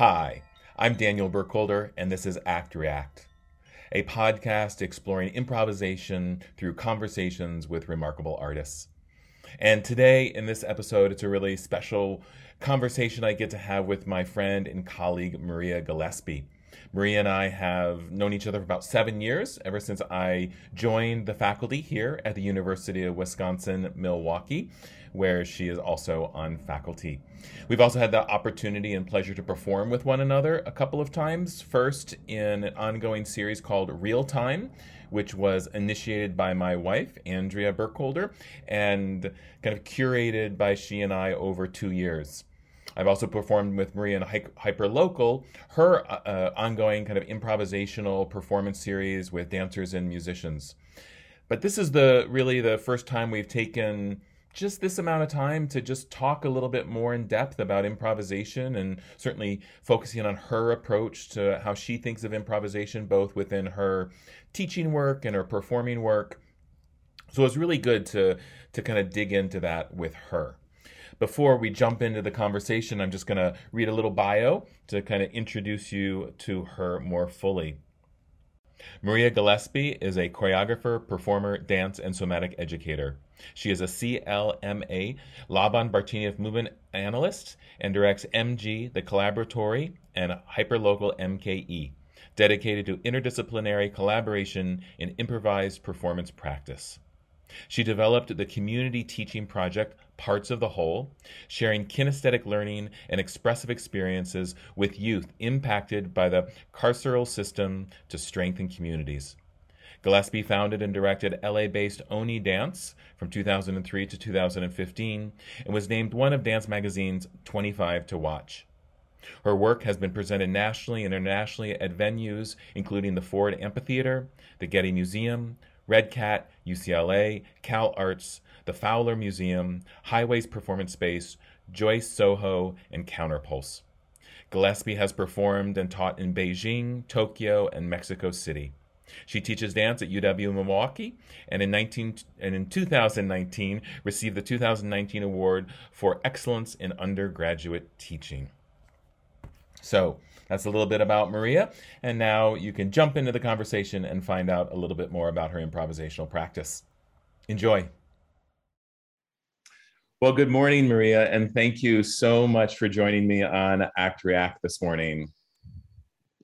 Hi, I'm Daniel Burkholder, and this is Act React, a podcast exploring improvisation through conversations with remarkable artists. And today, in this episode, it's a really special conversation I get to have with my friend and colleague, Maria Gillespie. Maria and I have known each other for about seven years, ever since I joined the faculty here at the University of Wisconsin Milwaukee where she is also on faculty. We've also had the opportunity and pleasure to perform with one another a couple of times. First, in an ongoing series called Real Time, which was initiated by my wife, Andrea Burkholder, and kind of curated by she and I over two years. I've also performed with Maria in Hyperlocal, her uh, uh, ongoing kind of improvisational performance series with dancers and musicians. But this is the really the first time we've taken just this amount of time to just talk a little bit more in depth about improvisation and certainly focusing on her approach to how she thinks of improvisation, both within her teaching work and her performing work. So it's really good to to kind of dig into that with her. Before we jump into the conversation, I'm just going to read a little bio to kind of introduce you to her more fully. Maria Gillespie is a choreographer, performer, dance, and somatic educator. She is a CLMA Laban Bartenieff Movement Analyst and directs MG, the Collaboratory, and Hyperlocal MKE, dedicated to interdisciplinary collaboration in improvised performance practice. She developed the community teaching project Parts of the Whole, sharing kinesthetic learning and expressive experiences with youth impacted by the carceral system to strengthen communities. Gillespie founded and directed LA based Oni Dance from 2003 to 2015 and was named one of Dance Magazine's 25 to Watch. Her work has been presented nationally and internationally at venues including the Ford Amphitheater, the Getty Museum, REDCAT, UCLA, Cal Arts, the Fowler Museum, Highways Performance Space, Joyce SoHo, and Counterpulse. Gillespie has performed and taught in Beijing, Tokyo, and Mexico City. She teaches dance at UW Milwaukee and in 19 and in 2019 received the 2019 award for excellence in undergraduate teaching. So, that's a little bit about Maria, and now you can jump into the conversation and find out a little bit more about her improvisational practice. Enjoy. Well, good morning, Maria, and thank you so much for joining me on Act React this morning.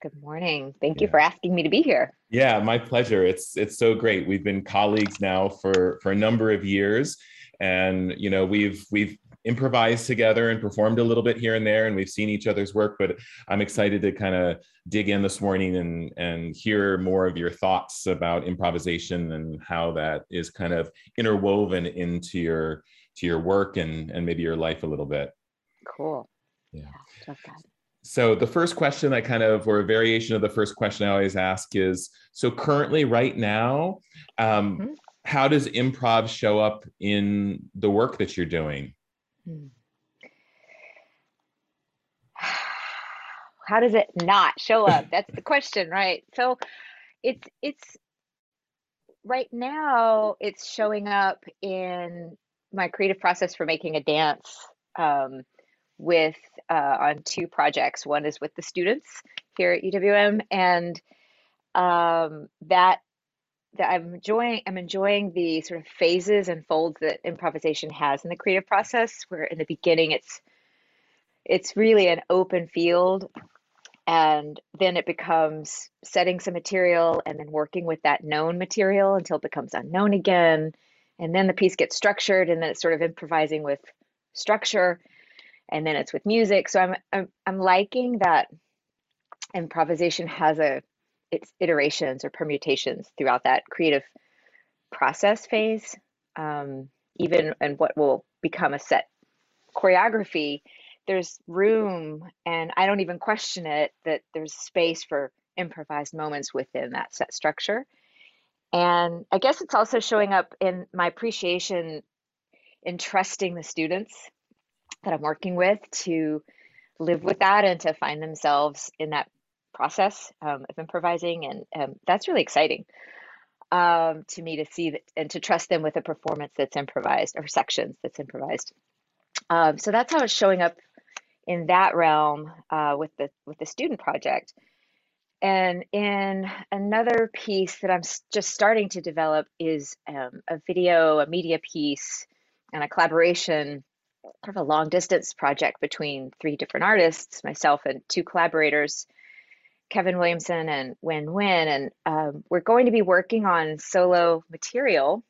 Good morning. Thank yeah. you for asking me to be here. Yeah, my pleasure. It's it's so great. We've been colleagues now for for a number of years and you know, we've we've improvised together and performed a little bit here and there and we've seen each other's work, but I'm excited to kind of dig in this morning and and hear more of your thoughts about improvisation and how that is kind of interwoven into your to your work and and maybe your life a little bit. Cool. Yeah. yeah so the first question I kind of, or a variation of the first question I always ask is, so currently right now, um, mm-hmm. how does improv show up in the work that you're doing? Hmm. How does it not show up? That's the question, right? So it's, it's, right now it's showing up in my creative process for making a dance um, with uh, on two projects. One is with the students here at UWM, and um, that that I'm enjoying. I'm enjoying the sort of phases and folds that improvisation has in the creative process. Where in the beginning, it's it's really an open field, and then it becomes setting some material and then working with that known material until it becomes unknown again, and then the piece gets structured, and then it's sort of improvising with structure and then it's with music. So I'm I'm, I'm liking that improvisation has a its iterations or permutations throughout that creative process phase. Um, even and what will become a set choreography, there's room, and I don't even question it that there's space for improvised moments within that set structure. And I guess it's also showing up in my appreciation in trusting the students that I'm working with to live with that and to find themselves in that process um, of improvising. And um, that's really exciting um, to me to see that and to trust them with a performance that's improvised or sections that's improvised. Um, so that's how it's showing up in that realm uh, with the with the student project. And in another piece that I'm just starting to develop is um, a video, a media piece, and a collaboration, kind of a long distance project between three different artists, myself and two collaborators, Kevin Williamson and Nguyễn Nguyên. And um, we're going to be working on solo material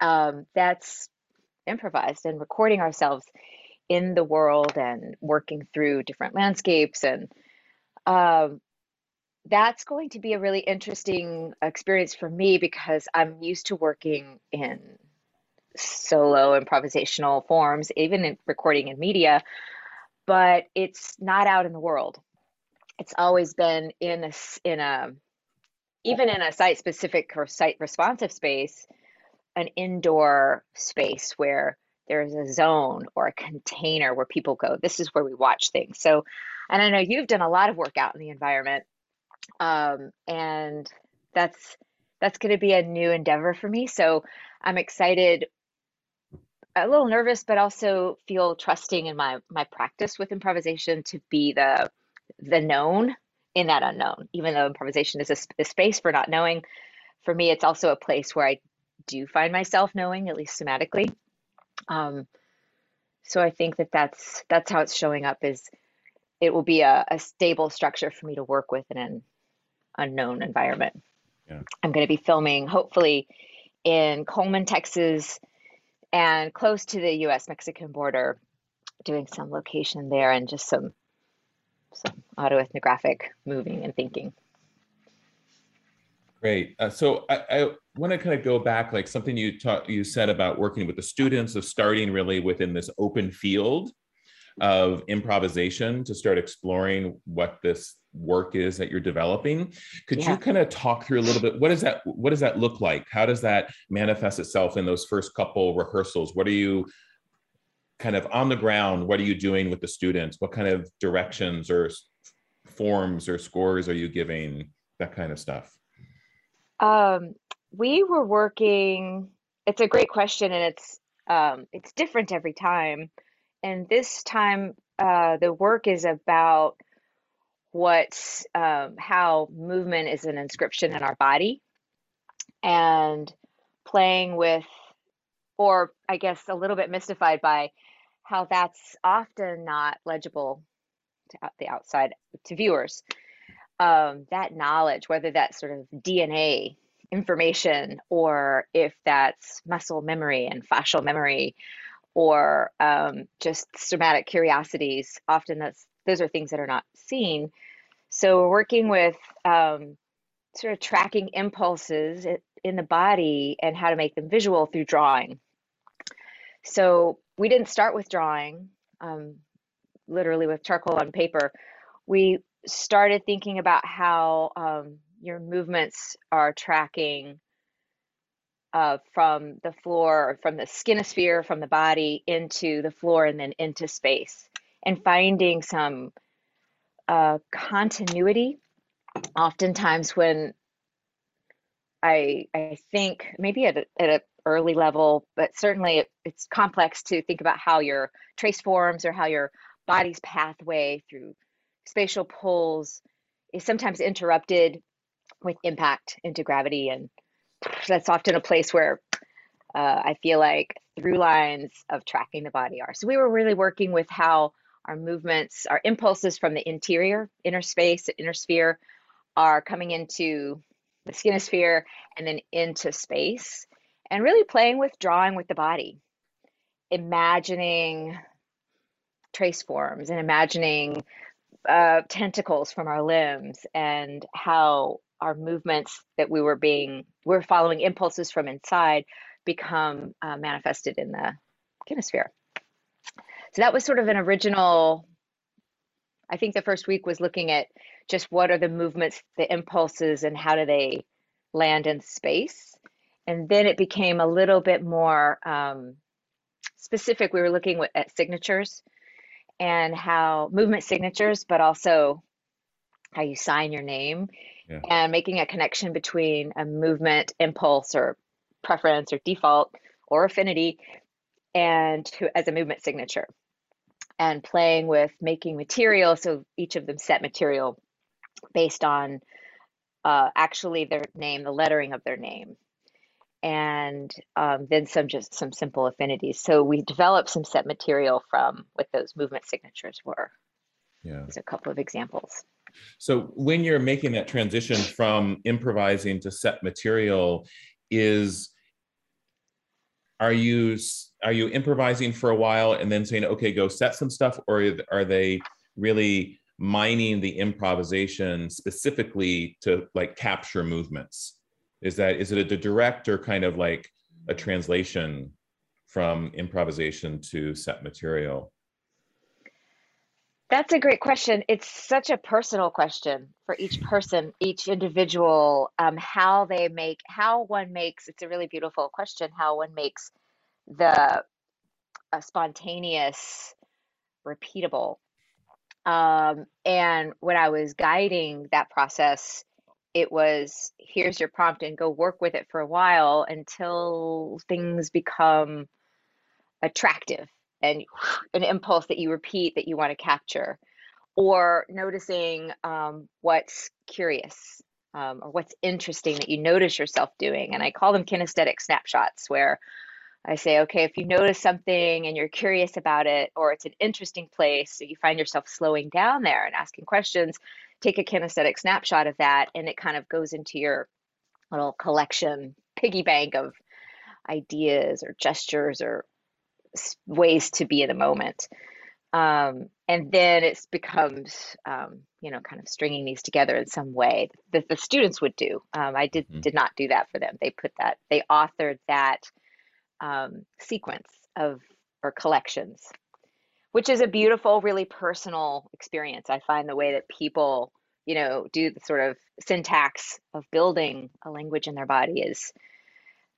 um, that's improvised and recording ourselves in the world and working through different landscapes and um, that's going to be a really interesting experience for me because I'm used to working in solo improvisational forms, even in recording in media, but it's not out in the world. It's always been in a in a even in a site specific or site responsive space, an indoor space where there's a zone or a container where people go, this is where we watch things. So, and I know you've done a lot of work out in the environment. Um, and that's that's going to be a new endeavor for me. So I'm excited, a little nervous, but also feel trusting in my my practice with improvisation to be the the known in that unknown. Even though improvisation is a, a space for not knowing, for me, it's also a place where I do find myself knowing, at least somatically. Um, so I think that that's that's how it's showing up. Is it will be a, a stable structure for me to work with in an unknown environment. Yeah. I'm going to be filming hopefully in Coleman, Texas, and close to the U.S. Mexican border, doing some location there and just some some autoethnographic moving and thinking. Great. Uh, so I, I want to kind of go back, like something you taught, you said about working with the students of starting really within this open field of improvisation to start exploring what this work is that you're developing. Could yeah. you kind of talk through a little bit? What does that What does that look like? How does that manifest itself in those first couple rehearsals? What are you kind of on the ground? What are you doing with the students? What kind of directions or forms or scores are you giving? That kind of stuff. Um, we were working. It's a great question, and it's um, it's different every time. And this time, uh, the work is about what um, how movement is an inscription in our body, and playing with, or I guess a little bit mystified by how that's often not legible to the outside to viewers. Um, that knowledge, whether that's sort of DNA information or if that's muscle memory and fascial memory or um, just somatic curiosities, often that's those are things that are not seen. So we're working with um, sort of tracking impulses in the body and how to make them visual through drawing. So we didn't start with drawing, um, literally with charcoal on paper. We started thinking about how um, your movements are tracking uh, from the floor, from the skinosphere, from the body into the floor, and then into space, and finding some uh, continuity. Oftentimes, when I I think maybe at a, at a early level, but certainly it, it's complex to think about how your trace forms or how your body's pathway through spatial pulls is sometimes interrupted with impact into gravity. And that's often a place where uh, I feel like through lines of tracking the body are. So we were really working with how our movements, our impulses from the interior, inner space, inner sphere, are coming into the skinosphere and then into space, and really playing with drawing with the body, imagining trace forms and imagining uh, tentacles from our limbs and how our movements that we were being we're following impulses from inside become uh, manifested in the kinesphere so that was sort of an original i think the first week was looking at just what are the movements the impulses and how do they land in space and then it became a little bit more um, specific we were looking at signatures and how movement signatures, but also how you sign your name yeah. and making a connection between a movement impulse or preference or default or affinity and to, as a movement signature. And playing with making material. So each of them set material based on uh, actually their name, the lettering of their name, and um, then some just some simple affinities. So we developed some set material from what those movement signatures were. Yeah, there's a couple of examples. So when you're making that transition from improvising to set material, is are you are you improvising for a while and then saying okay go set some stuff or are they really mining the improvisation specifically to like capture movements? Is that is it a direct or kind of like a translation from improvisation to set material? That's a great question. It's such a personal question for each person each individual um, how they make how one makes it's a really beautiful question how one makes the spontaneous repeatable um, and when I was guiding that process, it was here's your prompt and go work with it for a while until things become attractive and an impulse that you repeat that you want to capture, or noticing um, what's curious um, or what's interesting that you notice yourself doing. And I call them kinesthetic snapshots, where I say, okay, if you notice something and you're curious about it, or it's an interesting place, so you find yourself slowing down there and asking questions, take a kinesthetic snapshot of that, and it kind of goes into your little collection, piggy bank of ideas or gestures or ways to be in the moment. Um, and then it becomes, um, you know, kind of stringing these together in some way that the students would do. Um, I did mm-hmm. did not do that for them. They put that, they authored that um, sequence of or collections, which is a beautiful, really personal experience. I find the way that people, you know, do the sort of syntax of building a language in their body is.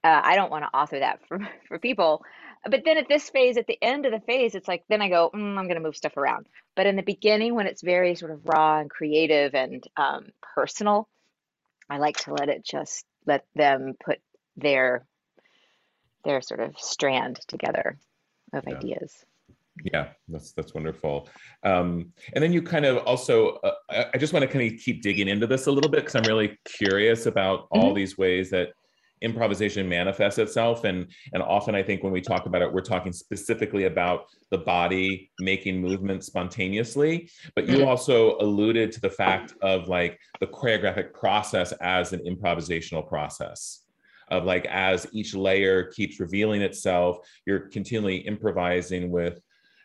Uh, I don't want to author that for for people, but then at this phase, at the end of the phase, it's like then I go, mm, I'm going to move stuff around. But in the beginning, when it's very sort of raw and creative and um, personal, I like to let it just let them put their their sort of strand together of yeah. ideas yeah that's that's wonderful um, and then you kind of also uh, i just want to kind of keep digging into this a little bit because i'm really curious about all mm-hmm. these ways that improvisation manifests itself and and often i think when we talk about it we're talking specifically about the body making movements spontaneously but you mm-hmm. also alluded to the fact of like the choreographic process as an improvisational process of like as each layer keeps revealing itself, you're continually improvising with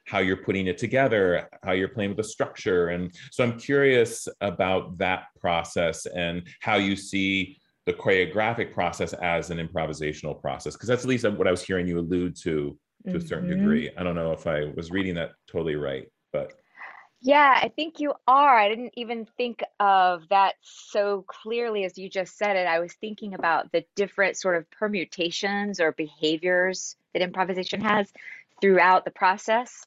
how you're putting it together, how you're playing with the structure. And so I'm curious about that process and how you see the choreographic process as an improvisational process, because that's at least what I was hearing you allude to to a certain mm-hmm. degree. I don't know if I was reading that totally right, but yeah, I think you are. I didn't even think of that so clearly as you just said it. I was thinking about the different sort of permutations or behaviors that improvisation has throughout the process,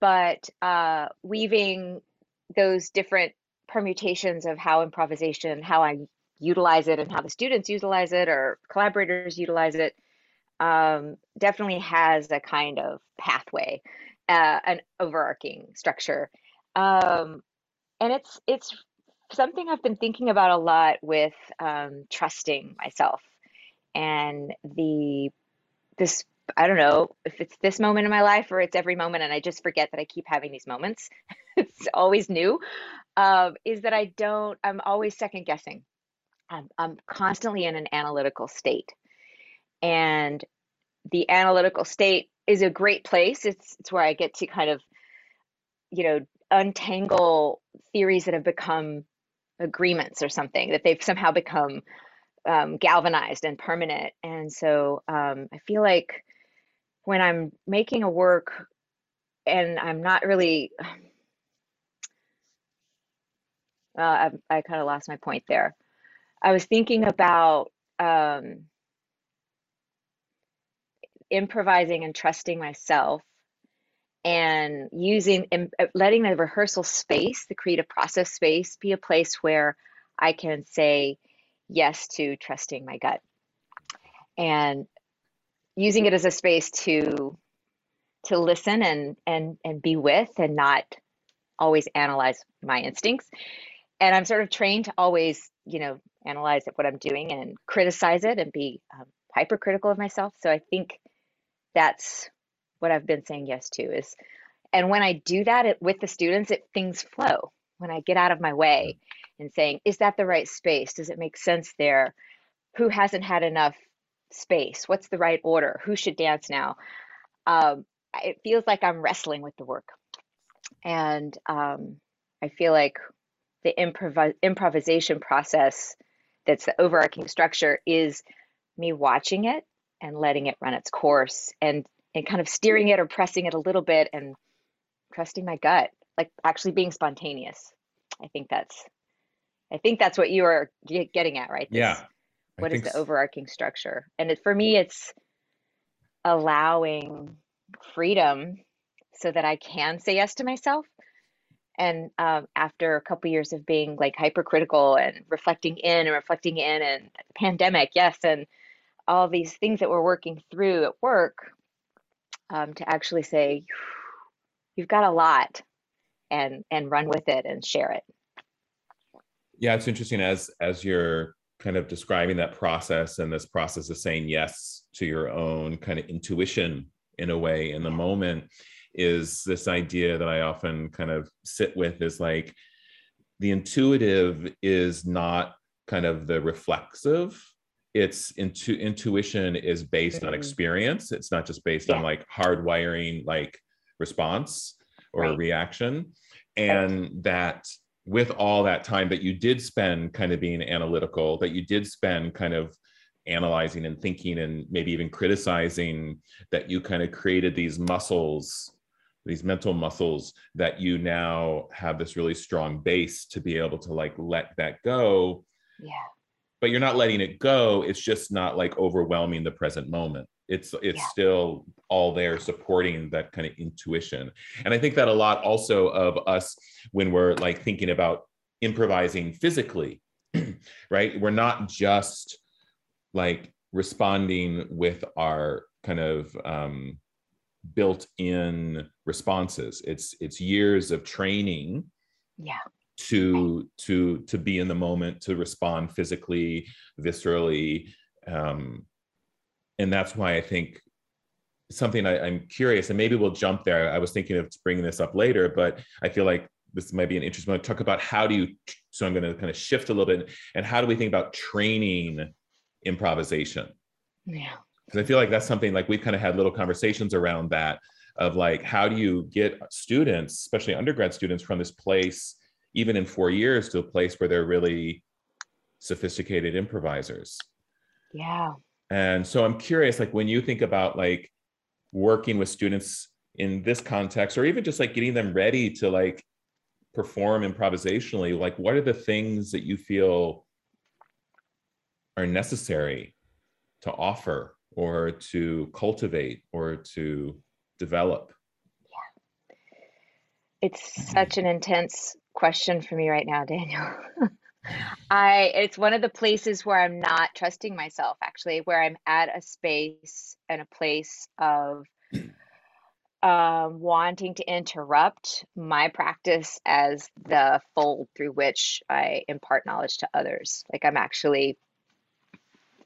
but uh, weaving those different permutations of how improvisation, how I utilize it, and how the students utilize it or collaborators utilize it, um, definitely has a kind of pathway, uh, an overarching structure um, and it's it's something I've been thinking about a lot with um, trusting myself and the this I don't know if it's this moment in my life or it's every moment and I just forget that I keep having these moments. it's always new. Um, is that I don't I'm always second guessing. I'm, I'm constantly in an analytical state, and the analytical state is a great place. It's it's where I get to kind of you know untangle theories that have become agreements or something that they've somehow become um, galvanized and permanent. And so um, i feel like when i'm making a work and i'm not really uh, i, I kind of lost my point there. I was thinking about um, improvising and trusting myself and using and uh, letting the rehearsal space, the creative process space, be a place where I can say yes to trusting my gut. And using it as a space to to listen and and and be with and not always analyze my instincts. And i'm sort of trained to always you know analyze what i'm doing and criticize it and be um, hypercritical of myself. So i think that's what i've been saying yes to is and when i do that it, with the students it things flow. When i get out of my way and saying is that the right space? Does it make sense there? Who hasn't had enough space? What's the right order? Who should dance now? Um, it feels like i'm wrestling with the work. And um, I feel like the improv- improvisation process that's the overarching structure is me watching it and letting it run its course and and kind of steering it or pressing it a little bit and trusting my gut like actually being spontaneous i think that's i think that's what you are getting at right this, yeah what is the so. overarching structure and it, for me it's allowing freedom so that I can say yes to myself. And um, after a couple years of being like hypercritical and reflecting in and reflecting in and pandemic, yes, and all these things that we're working through at work, um, to actually say, you've got a lot, and and run with it and share it. Yeah, it's interesting as as you're kind of describing that process and this process of saying yes to your own kind of intuition in a way in the moment is this idea that I often kind of sit with is like the intuitive is not kind of the reflexive. It's intu- intuition is based on mm-hmm. experience. It's not just based yeah. on like hardwiring, like response or right. reaction. And right. that with all that time that you did spend kind of being analytical, that you did spend kind of analyzing and thinking and maybe even criticizing, that you kind of created these muscles these mental muscles that you now have this really strong base to be able to like let that go yeah but you're not letting it go it's just not like overwhelming the present moment it's it's yeah. still all there supporting that kind of intuition and i think that a lot also of us when we're like thinking about improvising physically right we're not just like responding with our kind of um built-in responses. It's it's years of training. Yeah. To to to be in the moment, to respond physically, viscerally, um, and that's why I think something I, I'm curious, and maybe we'll jump there. I was thinking of bringing this up later, but I feel like this might be an interesting one. To talk about how do you so i'm going to kind of shift a little bit and how do we think about training improvisation? Yeah. Because I feel like that's something like we've kind of had little conversations around that of like how do you get students, especially undergrad students, from this place, even in four years, to a place where they're really sophisticated improvisers. Yeah. And so I'm curious, like when you think about like working with students in this context, or even just like getting them ready to like perform improvisationally, like what are the things that you feel are necessary to offer or to cultivate or to develop? Yeah. It's such an intense question for me right now, Daniel. I it's one of the places where I'm not trusting myself actually, where I'm at a space and a place of um, wanting to interrupt my practice as the fold through which I impart knowledge to others. Like I'm actually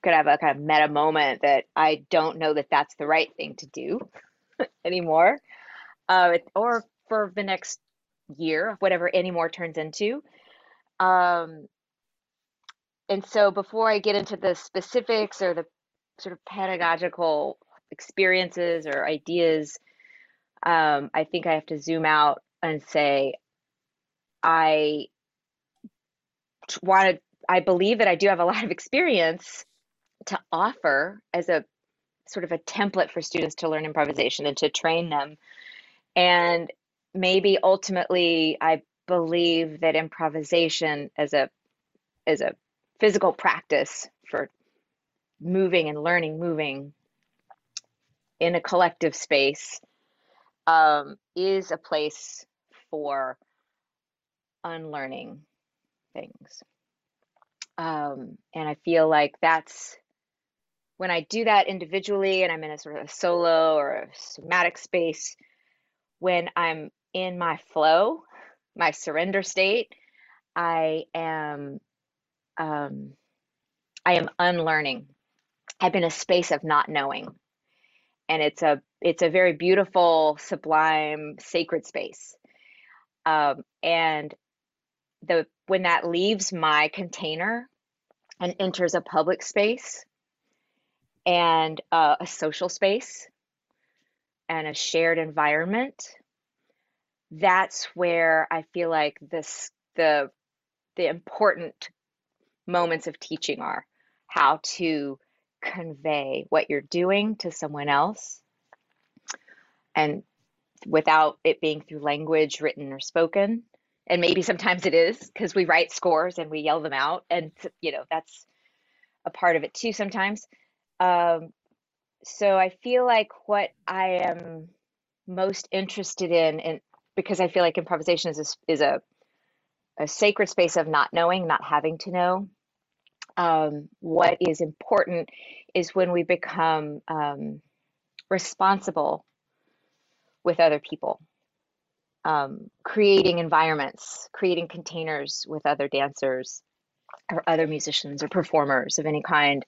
could have a kind of meta moment that I don't know that that's the right thing to do anymore, uh, or for the next year, of whatever anymore turns into. Um, and so before I get into the specifics or the sort of pedagogical experiences or ideas, um, I think I have to zoom out and say, I wanted, I believe that I do have a lot of experience to offer as a sort of a template for students to learn improvisation and to train them. And maybe ultimately, I believe that improvisation as a as a physical practice for moving and learning, moving in a collective space, um, is a place for unlearning things. Um, and I feel like that's when I do that individually and I'm in a sort of a solo or a somatic space, when I'm in my flow, my surrender state, I am um, I am unlearning. I'm in a space of not knowing. And it's a it's a very beautiful, sublime, sacred space. Um, and the when that leaves my container and enters a public space and uh, a social space and a shared environment that's where i feel like this the the important moments of teaching are how to convey what you're doing to someone else and without it being through language written or spoken. And maybe sometimes it is because we write scores and we yell them out and you know that's a part of it too sometimes. Um, so i feel like what i am most interested in and because i feel like improvisation is a, is a, a sacred space of not knowing not having to know um, what is important is when we become um, responsible with other people um, creating environments, creating containers with other dancers or other musicians or performers of any kind.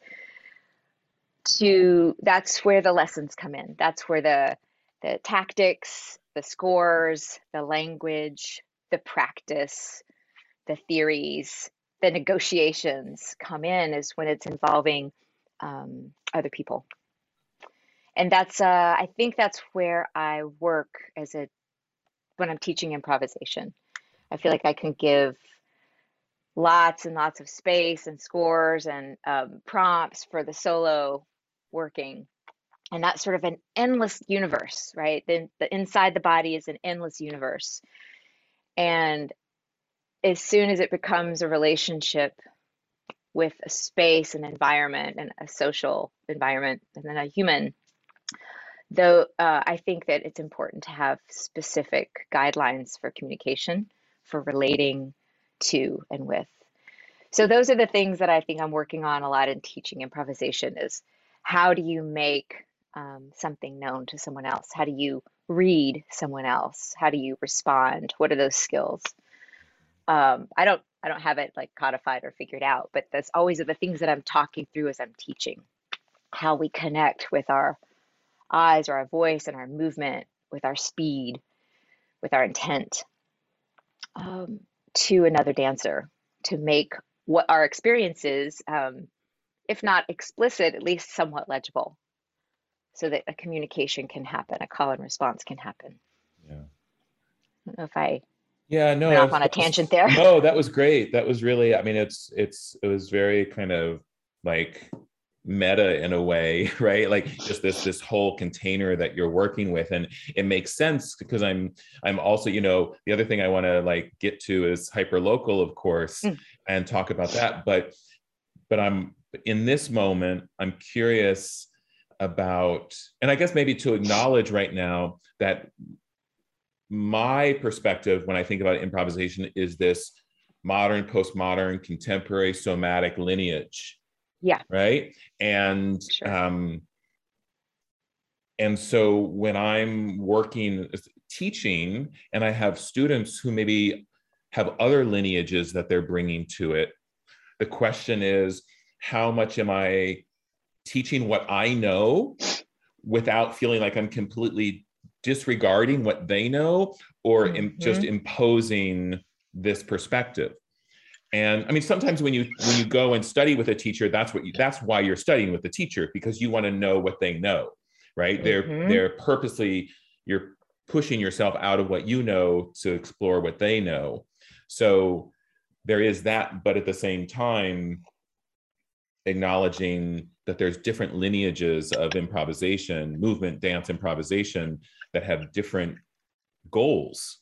To that's where the lessons come in. That's where the the tactics, the scores, the language, the practice, the theories, the negotiations come in is when it's involving um, other people. And that's, uh, I think that's where I work as a when I'm teaching improvisation. I feel like I can give lots and lots of space and scores and um, prompts for the solo working. And that's sort of an endless universe, right? The, the inside the body is an endless universe. And as soon as it becomes a relationship with a space, an environment, and a social environment, and then a human, though uh, I think that it's important to have specific guidelines for communication, for relating to and with. So those are the things that I think I'm working on a lot in teaching improvisation is how do you make um, something known to someone else? How do you read someone else? How do you respond? What are those skills? Um, I don't I don't have it like codified or figured out, but that's always the things that I'm talking through as I'm teaching. How we connect with our eyes or our voice and our movement, with our speed, with our intent um, to another dancer to make what our experience is, um, if not explicit, at least somewhat legible, so that a communication can happen, a call and response can happen. Yeah. I don't know if I yeah no went off on a tangent there. No, that was great. That was really. I mean, it's it's it was very kind of like meta in a way right like just this this whole container that you're working with and it makes sense because i'm i'm also you know the other thing i want to like get to is hyperlocal of course mm. and talk about that but but i'm in this moment i'm curious about and i guess maybe to acknowledge right now that my perspective when i think about improvisation is this modern postmodern contemporary somatic lineage yeah. Right. And sure. um, and so when I'm working teaching and I have students who maybe have other lineages that they're bringing to it, the question is how much am I teaching what I know without feeling like I'm completely disregarding what they know or mm-hmm. Im- just imposing this perspective and i mean sometimes when you when you go and study with a teacher that's what you that's why you're studying with the teacher because you want to know what they know right mm-hmm. they're they're purposely you're pushing yourself out of what you know to explore what they know so there is that but at the same time acknowledging that there's different lineages of improvisation movement dance improvisation that have different goals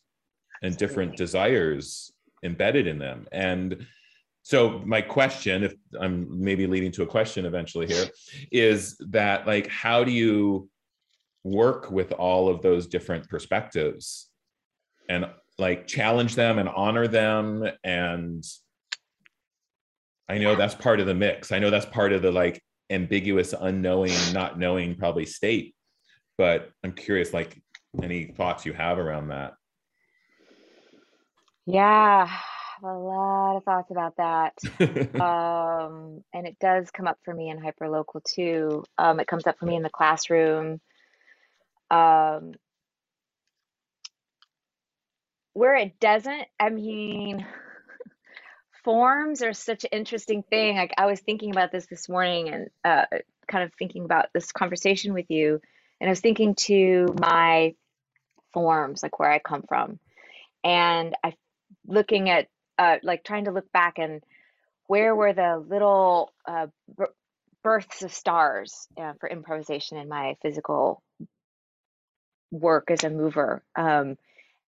and different desires embedded in them. And so my question, if I'm maybe leading to a question eventually here, is that like how do you work with all of those different perspectives and like challenge them and honor them and I know that's part of the mix. I know that's part of the like ambiguous, unknowing, not knowing probably state. But I'm curious, like any thoughts you have around that? Yeah, a lot of thoughts about that. um, and it does come up for me in hyperlocal too. Um, it comes up for me in the classroom. Um, where it doesn't, I mean, forms are such an interesting thing. Like I was thinking about this this morning and uh, kind of thinking about this conversation with you, and I was thinking to my forms, like where I come from, and I looking at uh, like trying to look back and where were the little uh, births of stars uh, for improvisation in my physical work as a mover. Um,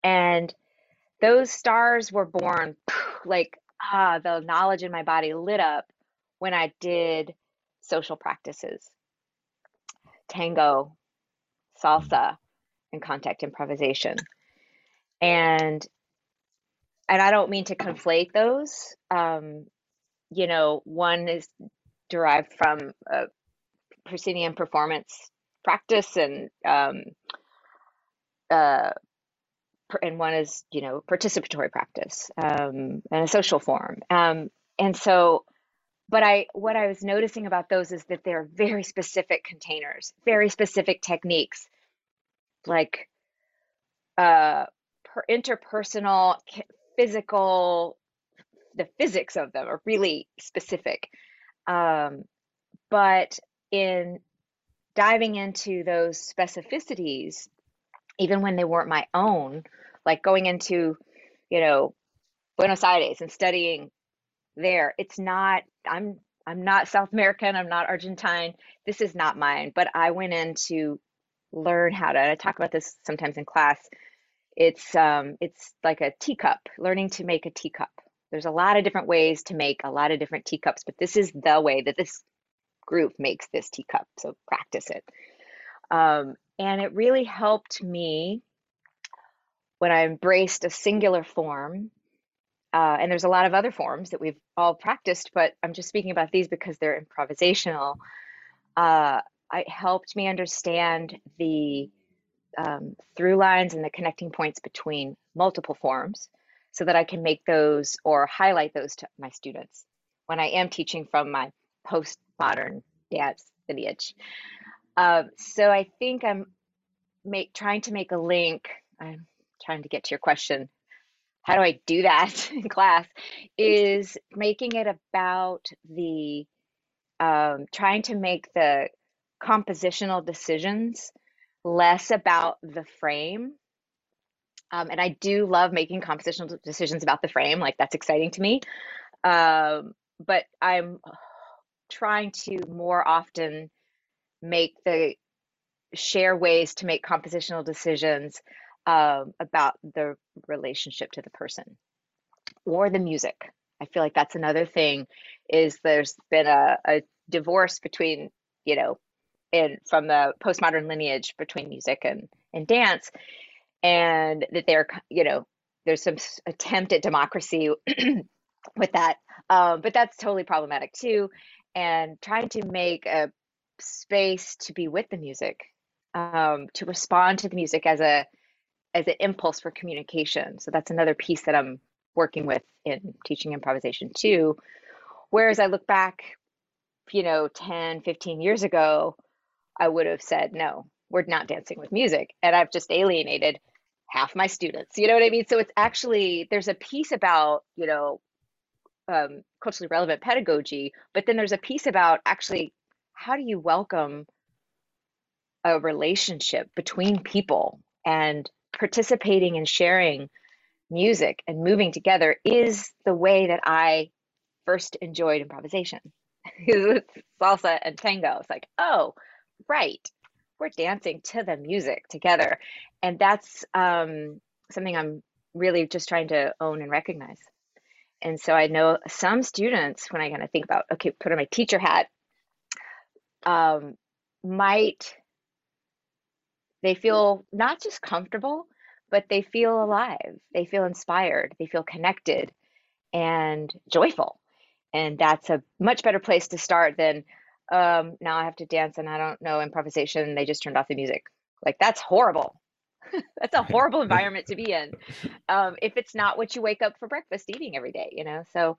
and those stars were born like ah, the knowledge in my body lit up when I did social practices, tango, salsa, and contact improvisation. And and I don't mean to conflate those. Um, you know, one is derived from a proscenium performance practice, and um, uh, and one is you know participatory practice um, and a social form. Um, and so, but I what I was noticing about those is that they're very specific containers, very specific techniques, like uh, per interpersonal physical, the physics of them are really specific. Um, but in diving into those specificities, even when they weren't my own, like going into, you know, Buenos Aires and studying there, it's not, I'm, I'm not South American, I'm not Argentine. This is not mine, but I went in to learn how to, I talk about this sometimes in class, it's um, it's like a teacup, learning to make a teacup. There's a lot of different ways to make a lot of different teacups, but this is the way that this group makes this teacup. So practice it. Um, and it really helped me when I embraced a singular form. Uh, and there's a lot of other forms that we've all practiced, but I'm just speaking about these because they're improvisational. Uh, it helped me understand the um, through lines and the connecting points between multiple forms so that I can make those or highlight those to my students when I am teaching from my postmodern dance lineage. Uh, so I think I'm make, trying to make a link. I'm trying to get to your question. How do I do that in class? Is making it about the um, trying to make the compositional decisions less about the frame. Um, and I do love making compositional decisions about the frame. Like that's exciting to me. Um, but I'm trying to more often make the share ways to make compositional decisions um, about the relationship to the person or the music. I feel like that's another thing is there's been a, a divorce between, you know, in from the postmodern lineage between music and and dance and that they're you know there's some attempt at democracy with that um, but that's totally problematic too and trying to make a space to be with the music um, to respond to the music as a as an impulse for communication so that's another piece that i'm working with in teaching improvisation too whereas i look back you know 10 15 years ago I would have said, no, we're not dancing with music. And I've just alienated half my students. You know what I mean? So it's actually, there's a piece about, you know, um, culturally relevant pedagogy, but then there's a piece about actually how do you welcome a relationship between people and participating and sharing music and moving together is the way that I first enjoyed improvisation. salsa and tango. It's like, oh, right we're dancing to the music together and that's um, something i'm really just trying to own and recognize and so i know some students when i kind of think about okay put on my teacher hat um, might they feel not just comfortable but they feel alive they feel inspired they feel connected and joyful and that's a much better place to start than um, now I have to dance and I don't know improvisation. They just turned off the music. Like that's horrible. that's a horrible environment to be in. Um, if it's not what you wake up for breakfast eating every day, you know. So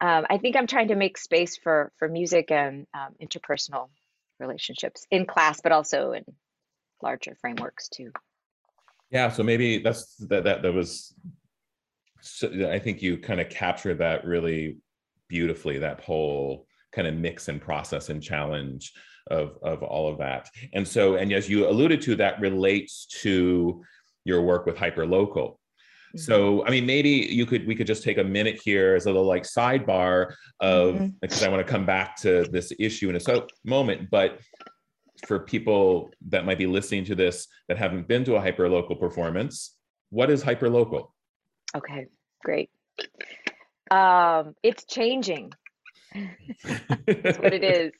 um, I think I'm trying to make space for for music and um, interpersonal relationships in class, but also in larger frameworks too. Yeah, so maybe that's that that that was. So I think you kind of captured that really beautifully. That whole kind of mix and process and challenge of of all of that. And so, and as you alluded to, that relates to your work with hyperlocal so, I mean, maybe you could we could just take a minute here as a little like sidebar of mm-hmm. because I want to come back to this issue in a so moment, but for people that might be listening to this that haven't been to a hyperlocal performance, what is hyperlocal? Okay, great. Um, it's changing. That's what it is.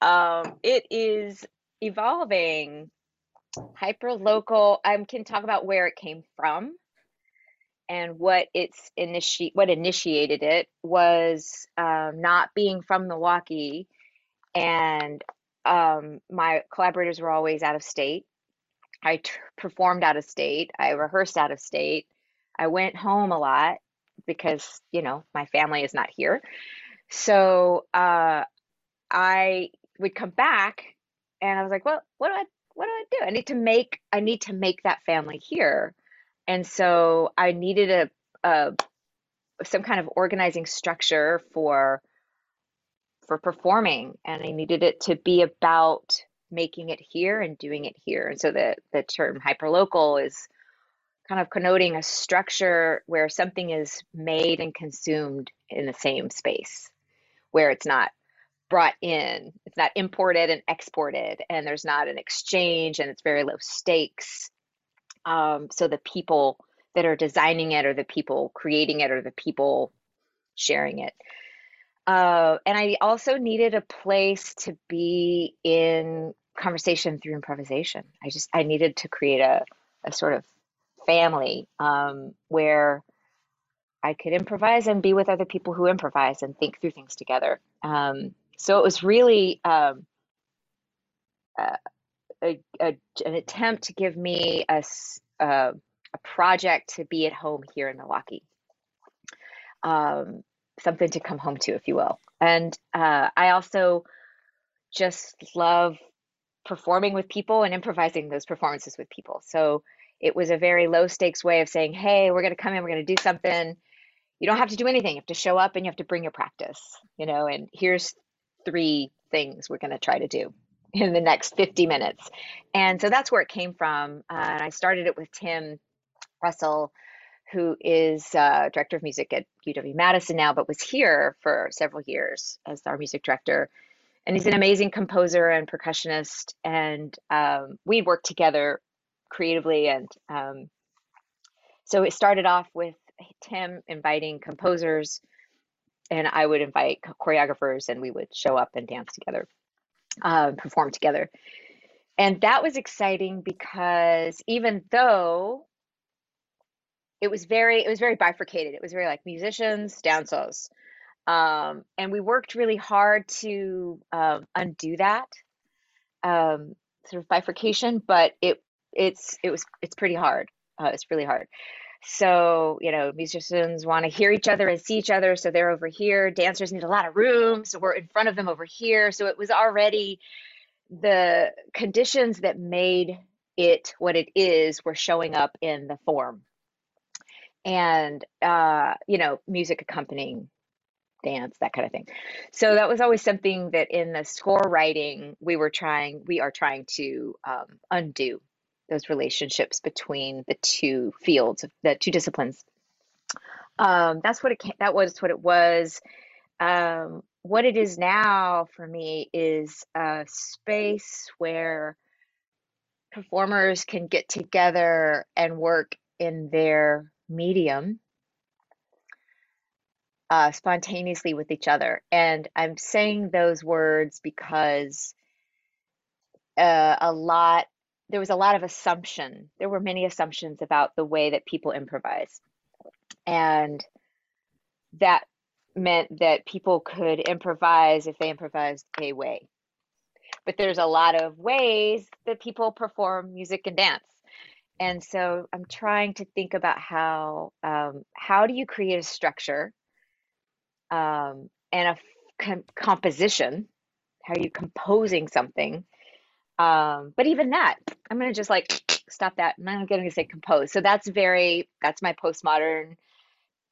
Um, it is evolving. Hyperlocal. I can talk about where it came from and what it's initi- what initiated it was um, not being from Milwaukee, and um, my collaborators were always out of state. I t- performed out of state. I rehearsed out of state. I went home a lot because you know my family is not here. So uh, I would come back, and I was like, "Well, what do I what do I do? I need to make I need to make that family here." And so I needed a, a some kind of organizing structure for for performing and I needed it to be about making it here and doing it here. And so the the term hyperlocal is kind of connoting a structure where something is made and consumed in the same space, where it's not brought in, it's not imported and exported, and there's not an exchange and it's very low stakes. Um, so the people that are designing it or the people creating it or the people sharing it. Uh, and I also needed a place to be in conversation through improvisation. I just I needed to create a, a sort of family um, where I could improvise and be with other people who improvise and think through things together. Um, so it was really um, uh, a, a, an attempt to give me a, a, a, project to be at home here in Milwaukee. Um, something to come home to, if you will. And uh, I also just love performing with people and improvising those performances with people. So it was a very low stakes way of saying, hey, we're going to come in, we're going to do something. You don't have to do anything. You have to show up and you have to bring your practice, you know, and here's three things we're going to try to do in the next 50 minutes. And so that's where it came from. Uh, and I started it with Tim Russell, who is uh, director of music at UW Madison now, but was here for several years as our music director. And he's an amazing composer and percussionist. And um, we worked together creatively. And um, so it started off with Tim inviting composers, and I would invite choreographers, and we would show up and dance together uh, perform together. And that was exciting because even though it was very, it was very bifurcated. It was very like musicians, dancers. Um, and we worked really hard to um, undo that um, sort of bifurcation, but it it's it was it's pretty hard. Uh, it's really hard. So, you know, musicians want to hear each other and see each other. So they're over here. Dancers need a lot of room. So we're in front of them over here. So it was already the conditions that made it what it is were showing up in the form. And, uh, you know, music accompanying dance, that kind of thing. So that was always something that in the score writing, we were trying, we are trying to um, undo those relationships between the two fields, the two disciplines. Um, that's what it that was what it was. Um, what it is now for me is a space where performers can get together and work in their medium uh, spontaneously with each other. And I'm saying those words because uh, a lot there was a lot of assumption. There were many assumptions about the way that people improvise. And that meant that people could improvise if they improvised a way. But there's a lot of ways that people perform music and dance. And so I'm trying to think about how um, how do you create a structure um, and a com- composition? How are you composing something? Um, but even that, I'm gonna just like stop that. I'm not gonna say compose. So that's very that's my postmodern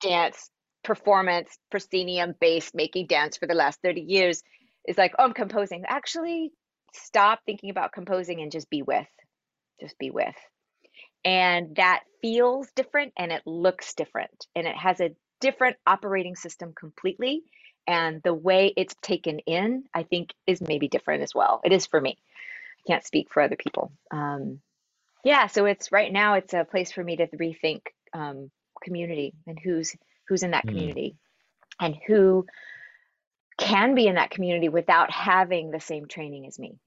dance performance proscenium based making dance for the last 30 years is like oh i'm composing actually stop thinking about composing and just be with just be with and that feels different and it looks different and it has a different operating system completely and the way it's taken in i think is maybe different as well. It is for me. I can't speak for other people. Um, yeah so it's right now it's a place for me to rethink um, community and who's who's in that mm. community and who can be in that community without having the same training as me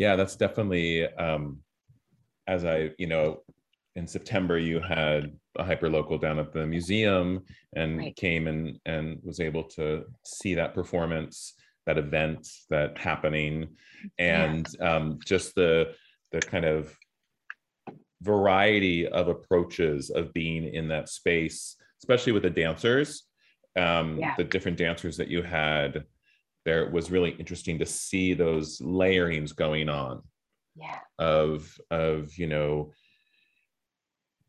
yeah that's definitely um as i you know in september you had a hyperlocal down at the museum and right. came and and was able to see that performance that event that happening and yeah. um just the the kind of variety of approaches of being in that space, especially with the dancers. Um, yeah. The different dancers that you had there was really interesting to see those layerings going on. Yeah. Of of you know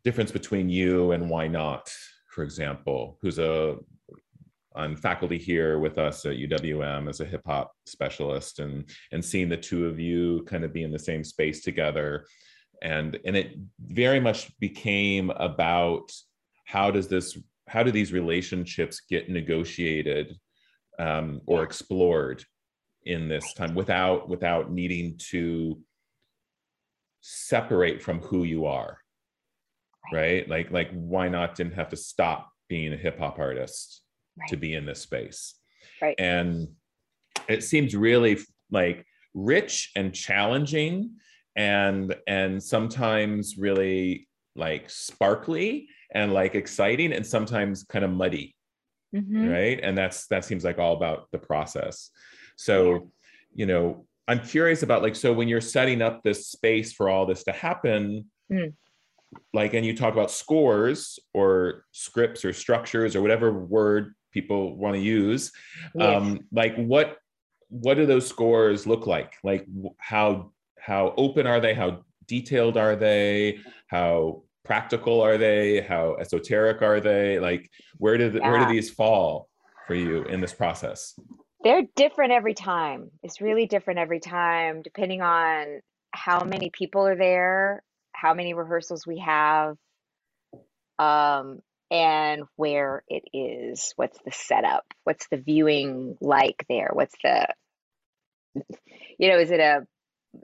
difference between you and Ynot, for example, who's a on faculty here with us at UWM as a hip hop specialist and and seeing the two of you kind of be in the same space together and and it very much became about how does this how do these relationships get negotiated um, or explored in this time without without needing to separate from who you are right. like like Ynot didn't have to stop being a hip hop artist right. to be in this space. Right. And it seems really like rich and challenging and and sometimes really like sparkly and like exciting and sometimes kind of muddy mm-hmm. right and that's that seems like all about the process so yeah. you know i'm curious about like so when you're setting up this space for all this to happen mm. like and you talk about scores or scripts or structures or whatever word people want to use yes. um like what what do those scores look like like how how open are they how detailed are they how practical are they? How esoteric are they? Like where did yeah. where do these fall for you in this process? They're different every time. It's really different every time depending on how many people are there how many rehearsals we have um and where it is. What's the setup? What's the viewing like there? What's the you know is it a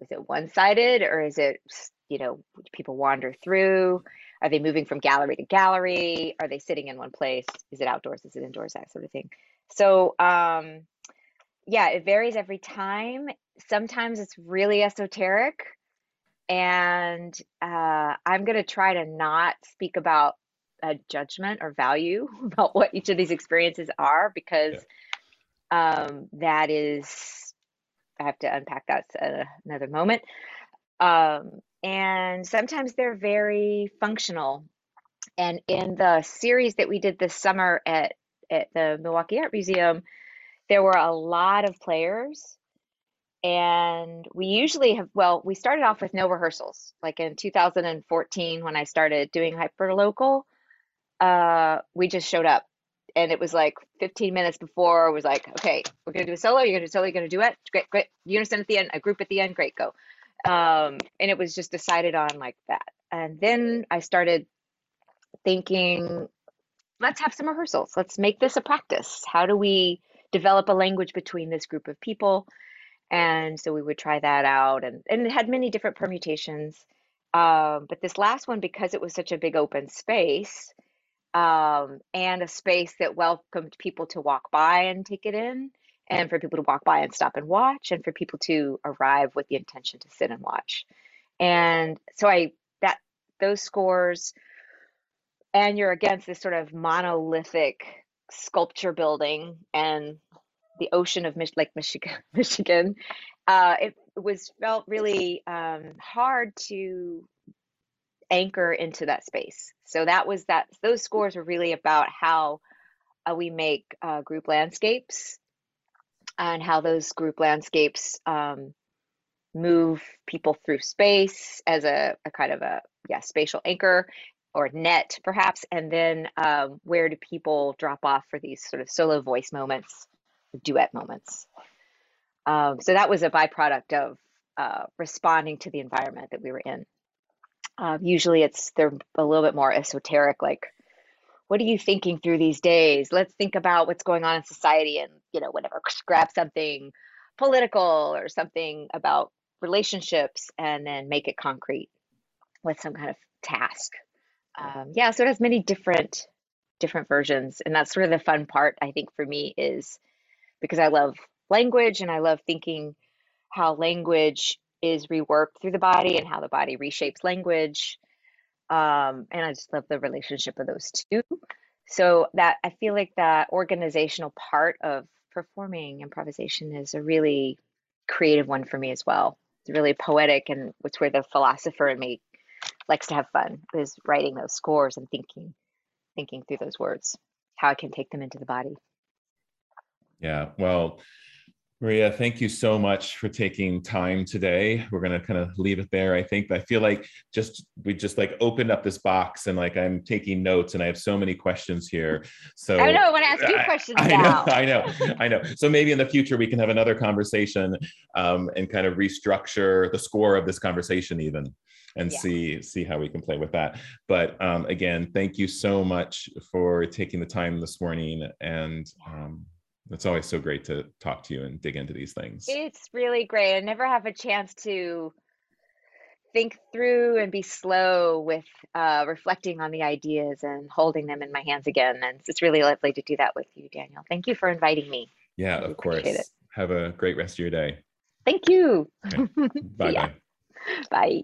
is it one sided or is it you know people wander through? Are they moving from gallery to gallery? Are they sitting in one place? Is it outdoors? Is it indoors? That sort of thing. So um yeah it varies every time. Sometimes it's really esoteric and uh, i'm going to try to not speak about a judgment or value about what each of these experiences are because yeah. um, that is I have to unpack that at another moment. Um, and sometimes they're very functional. And in the series that we did this summer at, at the Milwaukee Art Museum, there were a lot of players. And we usually have, well, we started off with no rehearsals. Like in 2014, when I started doing Hyperlocal, uh, we just showed up and it was like 15 minutes before was like okay we're gonna do a solo you're gonna do a solo you're gonna do it great great unison at the end a group at the end great go um, and it was just decided on like that. And then i started thinking let's have some rehearsals. Let's make this a practice. How do we develop a language between this group of people? And so we would try that out and, and it had many different permutations. Um, but this last one because it was such a big open space um, and a space that welcomed people to walk by and take it in, and for people to walk by and stop and watch, and for people to arrive with the intention to sit and watch. And so I that those scores and you're against this sort of monolithic sculpture building and the ocean of Mich- Lake Michigan, Michigan, uh, it was felt really um, hard to anchor into that space. So that was that. Those scores were really about how uh, we make uh, group landscapes and how those group landscapes um, move people through space as a, a, kind of a yeah spatial anchor or net perhaps. And then um, where do people drop off for these sort of solo voice moments duet moments? Um, so that was a byproduct of uh, responding to the environment that we were in. Uh, usually it's they're a little bit more esoteric like what are you thinking through these days? Let's think about what's going on in society and you know whatever grab something political or something about relationships and then make it concrete with some kind of task um, yeah so it has many different different versions and that's sort of the fun part i think for me is because i love language and i love thinking how language is reworked through the body and how the body reshapes language. Um, and I just love the relationship of those two. So that I feel like that organizational part of performing improvisation is a really creative one for me as well. It's really poetic, and it's where the philosopher in me likes to have fun is writing those scores and thinking, thinking through those words, how I can take them into the body. Yeah, well, Maria, thank you so much for taking time today. We're gonna kind of leave it there. I think I feel like just we just like opened up this box and like I'm taking notes and I have so many questions here. So I know I want to ask you questions I, now. I know, I know, I know. So maybe in the future we can have another conversation um, and kind of restructure the score of this conversation even and yeah. see see how we can play with that. But um, again, thank you so much for taking the time this morning and. Um, it's always so great to talk to you and dig into these things. It's really great. I never have a chance to think through and be slow with uh, reflecting on the ideas and holding them in my hands again. And it's really lovely to do that with you, Daniel. Thank you for inviting me. Yeah, of course. It. Have a great rest of your day. Thank you. Okay. Bye bye. Bye.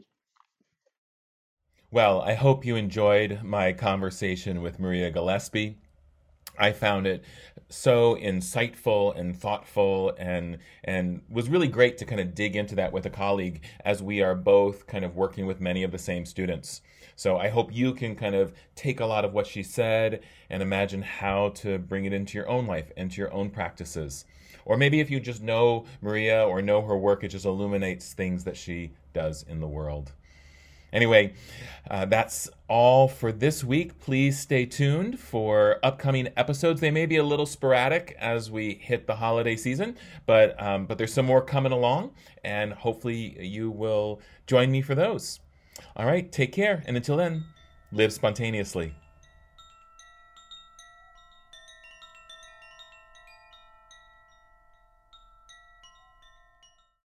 Well, I hope you enjoyed my conversation with Maria Gillespie. I found it so insightful and thoughtful and and was really great to kind of dig into that with a colleague as we are both kind of working with many of the same students. So I hope you can kind of take a lot of what she said and imagine how to bring it into your own life, into your own practices. Or maybe if you just know Maria or know her work, it just illuminates things that she does in the world. Anyway, uh, that's all for this week. Please stay tuned for upcoming episodes. They may be a little sporadic as we hit the holiday season, but um, but there's some more coming along, and hopefully you will join me for those. All right, take care, and until then, live spontaneously.